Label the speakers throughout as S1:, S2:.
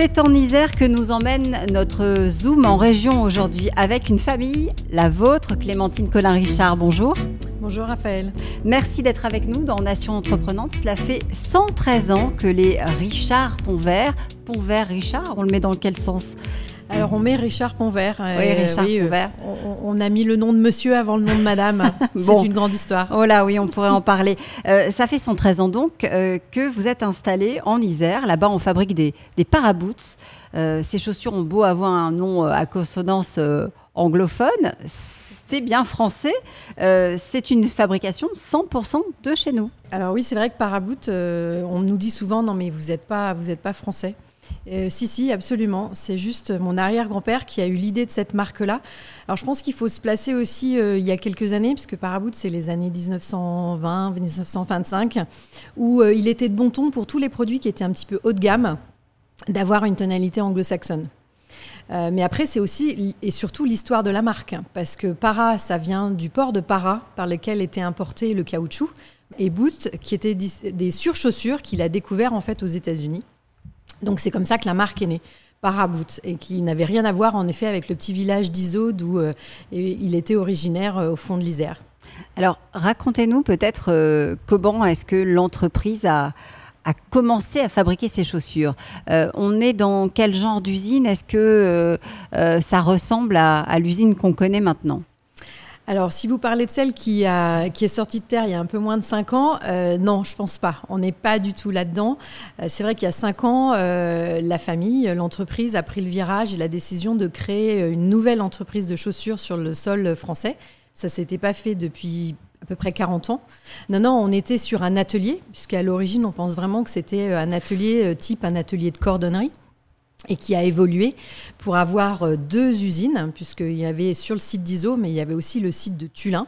S1: C'est en Isère que nous emmène notre Zoom en région aujourd'hui avec une famille, la vôtre, Clémentine Colin-Richard. Bonjour.
S2: Bonjour Raphaël.
S1: Merci d'être avec nous dans Nation Entreprenante. Cela fait 113 ans que les Richard Pontvert, Pontvert Richard, on le met dans quel sens?
S2: Alors on met Richard Ponvert.
S1: Oui, Richard euh, Ponvert.
S2: On, a mis le nom de monsieur avant le nom de madame. C'est une grande histoire.
S1: Oh là oui, on pourrait en parler. Euh, ça fait 113 ans donc euh, que vous êtes installé en Isère. Là-bas, on fabrique des, des paraboots. ces chaussures ont beau avoir un nom à consonance anglophone c'est bien français. Euh, c'est une fabrication 100% de chez nous.
S2: Alors oui, c'est vrai que Paraboot, euh, on nous dit souvent non mais vous n'êtes pas, vous pas français. Euh, si, si, absolument. C'est juste mon arrière-grand-père qui a eu l'idée de cette marque-là. Alors, je pense qu'il faut se placer aussi il y a quelques années, puisque Paraboot, c'est les années 1920-1925, où il était de bon ton pour tous les produits qui étaient un petit peu haut de gamme, d'avoir une tonalité anglo-saxonne. Euh, mais après, c'est aussi et surtout l'histoire de la marque, hein, parce que Para, ça vient du port de Para, par lequel était importé le caoutchouc, et Boot, qui étaient des surchaussures qu'il a découvert en fait aux États-Unis. Donc c'est comme ça que la marque est née. Para Boot, et qui n'avait rien à voir en effet avec le petit village d'Iso d'où euh, il était originaire euh, au fond de l'Isère.
S1: Alors racontez-nous peut-être comment est-ce que l'entreprise a, a commencé à fabriquer ses chaussures. Euh, on est dans quel genre d'usine? Est-ce que euh, euh, ça ressemble à, l'usine qu'on connaît maintenant?
S2: Alors, si vous parlez de celle qui, a, qui est sortie de terre il y a un peu moins de 5 ans, non, je pense pas. On n'est pas du tout là-dedans. c'est vrai qu'il y a 5 ans, la famille, l'entreprise a pris le virage et la décision de créer une nouvelle entreprise de chaussures sur le sol français. Ça s'était pas fait depuis à peu près 40 ans. Non, non, on était sur un atelier, puisqu'à l'origine, on pense vraiment que c'était euh, un atelier euh, type un atelier de cordonnerie et qui a évolué pour avoir euh, deux usines, puisqu'il y avait sur le site d'Iso, mais il y avait aussi le site de Tulin.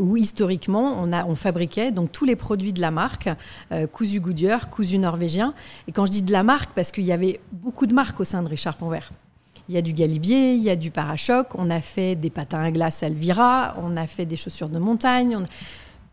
S2: où historiquement on, a, on fabriquait donc tous les produits de la marque, cousu Goodyear, cousu norvégien. Et quand je dis de la marque, parce qu'il y avait beaucoup de marques au sein de Richard Ponvert. Il y a du galibier, il y a du parachoc, on a fait des patins à glace Alvira, on a fait des chaussures de montagne.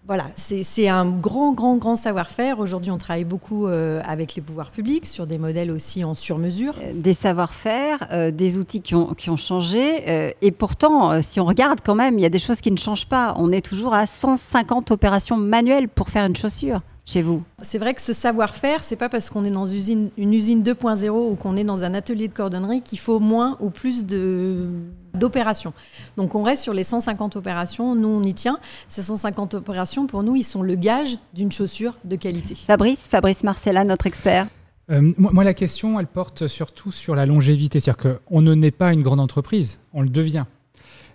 S2: Voilà, c'est un grand, grand, grand savoir-faire. Aujourd'hui, on travaille beaucoup euh, avec les pouvoirs publics sur des modèles aussi en sur-mesure.
S1: Euh, des savoir-faire, euh, des outils qui ont, qui ont changé. et pourtant, si on regarde quand même, il y a des choses qui ne changent pas. On est toujours à 150 opérations manuelles pour faire une chaussure chez vous
S2: C'est vrai que ce savoir-faire, c'est pas parce qu'on est dans une usine, une usine 2.0 ou qu'on est dans un atelier de cordonnerie qu'il faut moins ou plus de d'opérations. Donc on reste sur les 150 opérations, nous on y tient. Ces 150 opérations, pour nous, ils sont le gage d'une chaussure de qualité.
S1: Fabrice, Fabrice Marcella, notre expert.
S3: Euh, moi, la question, elle porte surtout sur la longévité. C'est-à-dire qu'on ne naît pas une grande entreprise, on le devient.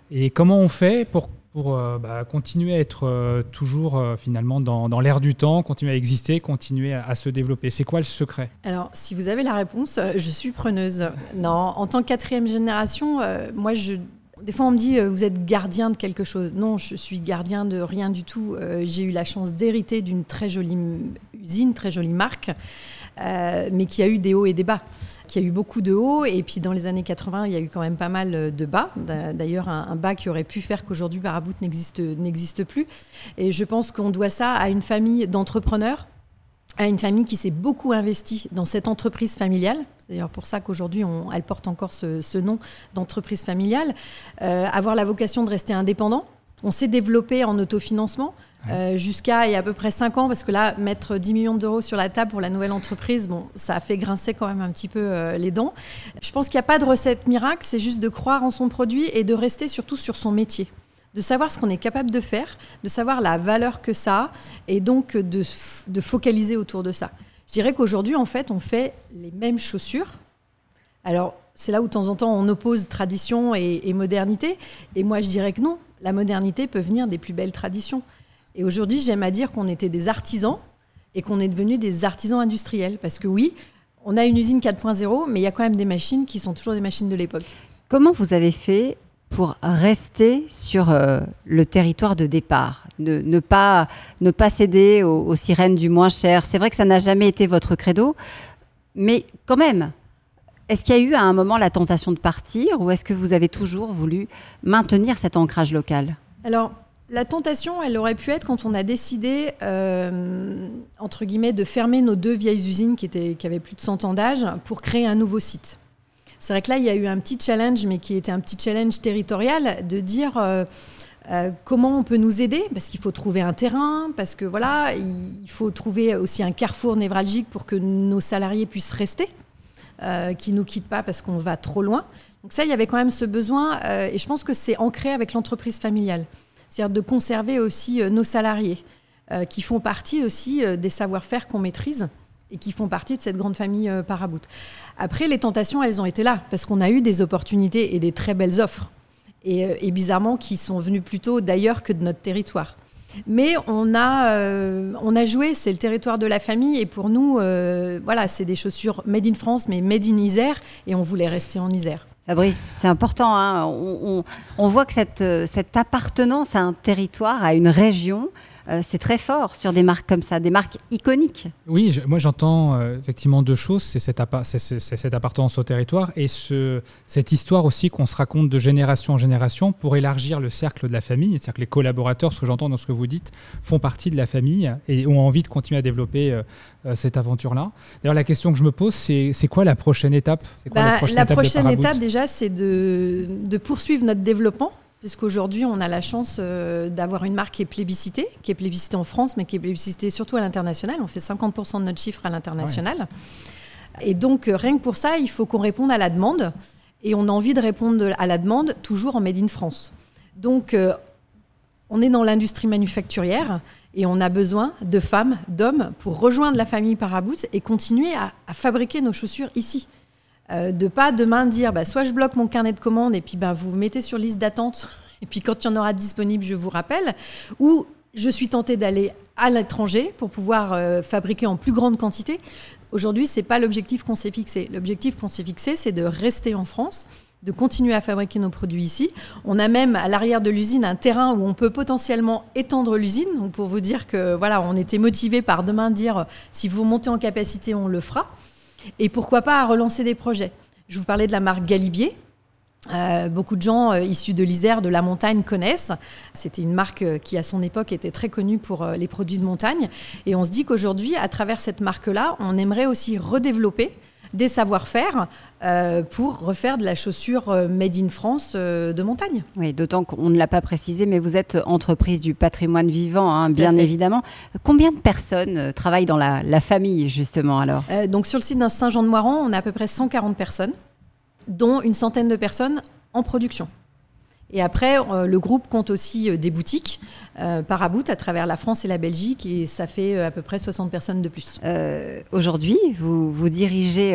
S3: Et comment on fait pour pour euh, bah, continuer à être euh, toujours euh, finalement dans, dans l'air du temps, continuer à exister, continuer à, se développer C'est quoi le secret?
S2: Alors, si vous avez la réponse, je suis preneuse. Non, en tant que quatrième génération, moi, je, des fois, on me dit, vous êtes gardien de quelque chose. Non, je suis gardien de rien du tout. J'ai eu la chance d'hériter d'une très jolie usine, très jolie marque. Euh, mais qui a eu des hauts et des bas, qui a eu beaucoup de hauts, et puis dans les années 80, il y a eu quand même pas mal de bas. D'ailleurs, un, bas qui aurait pu faire qu'aujourd'hui Paraboot n'existe plus. Et je pense qu'on doit ça à une famille d'entrepreneurs à une famille qui s'est beaucoup investie dans cette entreprise familiale. C'est d'ailleurs pour ça qu'aujourd'hui, elle porte encore ce, nom d'entreprise familiale. Euh, avoir la vocation de rester indépendant. On s'est développé en autofinancement. Euh, jusqu'à il y a à peu près 5 ans, parce que là, mettre 10 millions d'euros sur la table pour la nouvelle entreprise, bon, ça a fait grincer quand même un petit peu euh, les dents. Je pense qu'il n'y a pas de recette miracle, c'est juste de croire en son produit et de rester surtout sur son métier. De savoir ce qu'on est capable de faire, de savoir la valeur que ça a, et donc de, de focaliser autour de ça. Je dirais qu'aujourd'hui, en fait, on fait les mêmes chaussures. Alors, c'est là où de temps en temps on oppose tradition et, et modernité. Et moi, je dirais que non. La modernité peut venir des plus belles traditions. Et aujourd'hui, j'aime à dire qu'on était des artisans et qu'on est devenus des artisans industriels. Parce que oui, on a une usine 4.0, mais il y a quand même des machines qui sont toujours des machines de l'époque.
S1: Comment vous avez fait pour rester sur euh, le territoire de départ, ne, pas, ne pas céder aux, sirènes du moins cher C'est vrai que ça n'a jamais été votre credo, mais quand même, est-ce qu'il y a eu à un moment la tentation de partir ou est-ce que vous avez toujours voulu maintenir cet ancrage local?
S2: Alors, la tentation, elle aurait pu être quand on a décidé, euh, entre guillemets, de fermer nos deux vieilles usines qui, étaient, qui avaient plus de 100 ans d'âge pour créer un nouveau site. C'est vrai que là, il y a eu un petit challenge, mais qui était un petit challenge territorial, de dire euh, euh, comment on peut nous aider, parce qu'il faut trouver un terrain, parce que voilà, il faut trouver aussi un carrefour névralgique pour que nos salariés puissent rester, euh, qui nous quittent pas parce qu'on va trop loin. Donc ça, il y avait quand même ce besoin, et je pense que c'est ancré avec l'entreprise familiale c'est-à-dire de conserver aussi euh, nos salariés, euh, qui font partie aussi euh, des savoir-faire qu'on maîtrise et qui font partie de cette grande famille Parabout. Après, les tentations, elles ont été là, parce qu'on a eu des opportunités et des très belles offres, et, bizarrement qui sont venues plutôt d'ailleurs que de notre territoire. Mais on a, on a joué, c'est le territoire de la famille, et pour nous, voilà, c'est des chaussures made in France, mais made in Isère, et on voulait rester en Isère.
S1: Fabrice, c'est important. Hein. On, voit que cette, cette, appartenance à un territoire, à une région, euh, c'est très fort sur des marques comme ça, des marques iconiques.
S3: Oui, moi j'entends euh, effectivement deux choses. C'est cette, cette, appartenance au territoire et ce, cette histoire aussi qu'on se raconte de génération en génération pour élargir le cercle de la famille. C'est-à-dire que les collaborateurs, ce que j'entends dans ce que vous dites, font partie de la famille et ont envie de continuer à développer euh, cette aventure-là. D'ailleurs, la question que je me pose, c'est quoi la prochaine étape?
S2: Bah, La prochaine, étape, déjà, c'est de, de poursuivre notre développement puisqu'aujourd'hui, on a la chance euh, d'avoir une marque qui est plébiscitée, qui est plébiscitée en France, mais qui est plébiscitée surtout à l'international. On fait 50% de notre chiffre à l'international. Et donc, euh, rien que pour ça, il faut qu'on réponde à la demande. Et on a envie de répondre à la demande toujours en Made in France. Donc, euh, on est dans l'industrie manufacturière et on a besoin de femmes, d'hommes pour rejoindre la famille Paraboot et continuer à, fabriquer nos chaussures ici. Euh, de pas demain dire bah, soit je bloque mon carnet de commandes et puis bah, vous vous mettez sur liste d'attente et puis quand il y en aura disponible, je vous rappelle, ou je suis tentée d'aller à l'étranger pour pouvoir euh, fabriquer en plus grande quantité. Aujourd'hui, ce n'est pas l'objectif qu'on s'est fixé. L'objectif qu'on s'est fixé, c'est de rester en France, de continuer à fabriquer nos produits ici. On a même à l'arrière de l'usine un terrain où on peut potentiellement étendre l'usine. Donc pour vous dire que voilà, on était motivé par demain dire si vous montez en capacité, on le fera. Et pourquoi pas à relancer des projets. Je vous parlais de la marque Galibier. Euh, beaucoup de gens euh, issus de l'Isère, de la montagne connaissent. C'était une marque euh, qui, à son époque, était très connue pour les produits de montagne. Et on se dit qu'aujourd'hui, à travers cette marque-là, on aimerait aussi redévelopper des savoir-faire pour refaire de la chaussure made in France de montagne.
S1: Oui, d'autant qu'on ne l'a pas précisé, mais vous êtes entreprise du patrimoine vivant, hein, bien évidemment. Combien de personnes travaillent dans la, la famille, justement, alors?
S2: Donc, sur le site de Saint-Jean-de-Moiran, on a à peu près 140 personnes dont une centaine de personnes en production. Et après, euh, le groupe compte aussi euh, des boutiques euh, par à à travers la France et la Belgique, et ça fait à peu près 60 personnes de plus.
S1: Aujourd'hui, vous, vous dirigez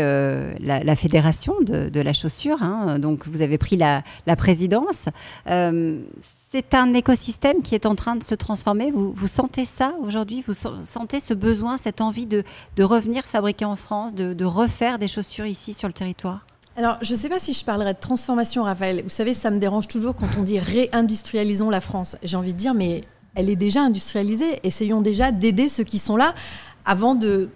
S1: la, fédération de, la chaussure, hein, donc vous avez pris la, présidence. c'est un écosystème qui est en train de se transformer. Vous sentez ça aujourd'hui? Vous sentez ce besoin, cette envie de, revenir fabriquer en France, de refaire des chaussures ici sur le territoire?
S2: Alors, je ne sais pas si je parlerai de transformation, Raphaël. Vous savez, ça me dérange toujours quand on dit réindustrialisons la France. J'ai envie de dire, mais elle est déjà industrialisée. Essayons déjà d'aider ceux qui sont là avant de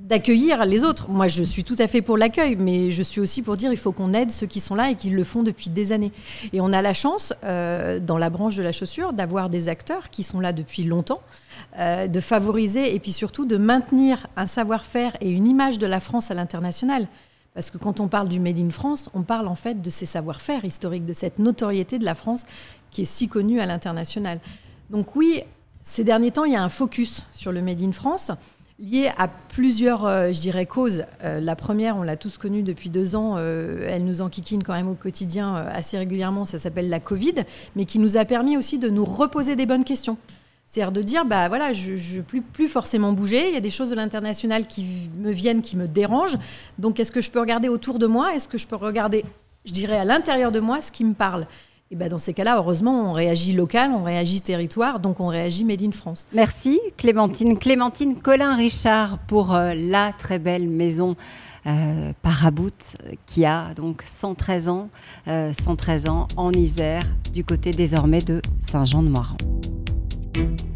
S2: d'accueillir les autres. Moi, je suis tout à fait pour l'accueil, mais je suis aussi pour dire il faut qu'on aide ceux qui sont là et qui le font depuis des années. Et on a la chance, euh, dans la branche de la chaussure, d'avoir des acteurs qui sont là depuis longtemps, euh, de favoriser et puis surtout de maintenir un savoir-faire et une image de la France à l'international. Parce que quand on parle du Made in France, on parle en fait de ces savoir-faire historiques, de cette notoriété de la France qui est si connue à l'international. Donc oui, ces derniers temps, il y a un focus sur le Made in France lié à plusieurs, euh, je dirais, causes. Euh, la première, on l'a tous connue depuis deux ans, euh, elle nous enquiquine quand même au quotidien assez régulièrement, ça s'appelle la Covid, mais qui nous a permis aussi de nous reposer des bonnes questions. C'est-à-dire de dire, bah voilà, je ne plus, plus forcément bouger, il y a des choses de l'international qui me viennent, qui me dérangent. Donc est-ce que je peux regarder autour de moi? Est-ce que je peux regarder, je dirais, à l'intérieur de moi ce qui me parle? Et ben dans ces cas-là, heureusement, on réagit local, on réagit territoire, donc on réagit Made in France.
S1: Merci Clémentine. Clémentine Colin-Richard pour euh, la très belle maison euh, Parabout qui a donc 113 ans, 113 euh, ans en Isère, du côté désormais de Saint-Jean-de-Moiran. Thank you.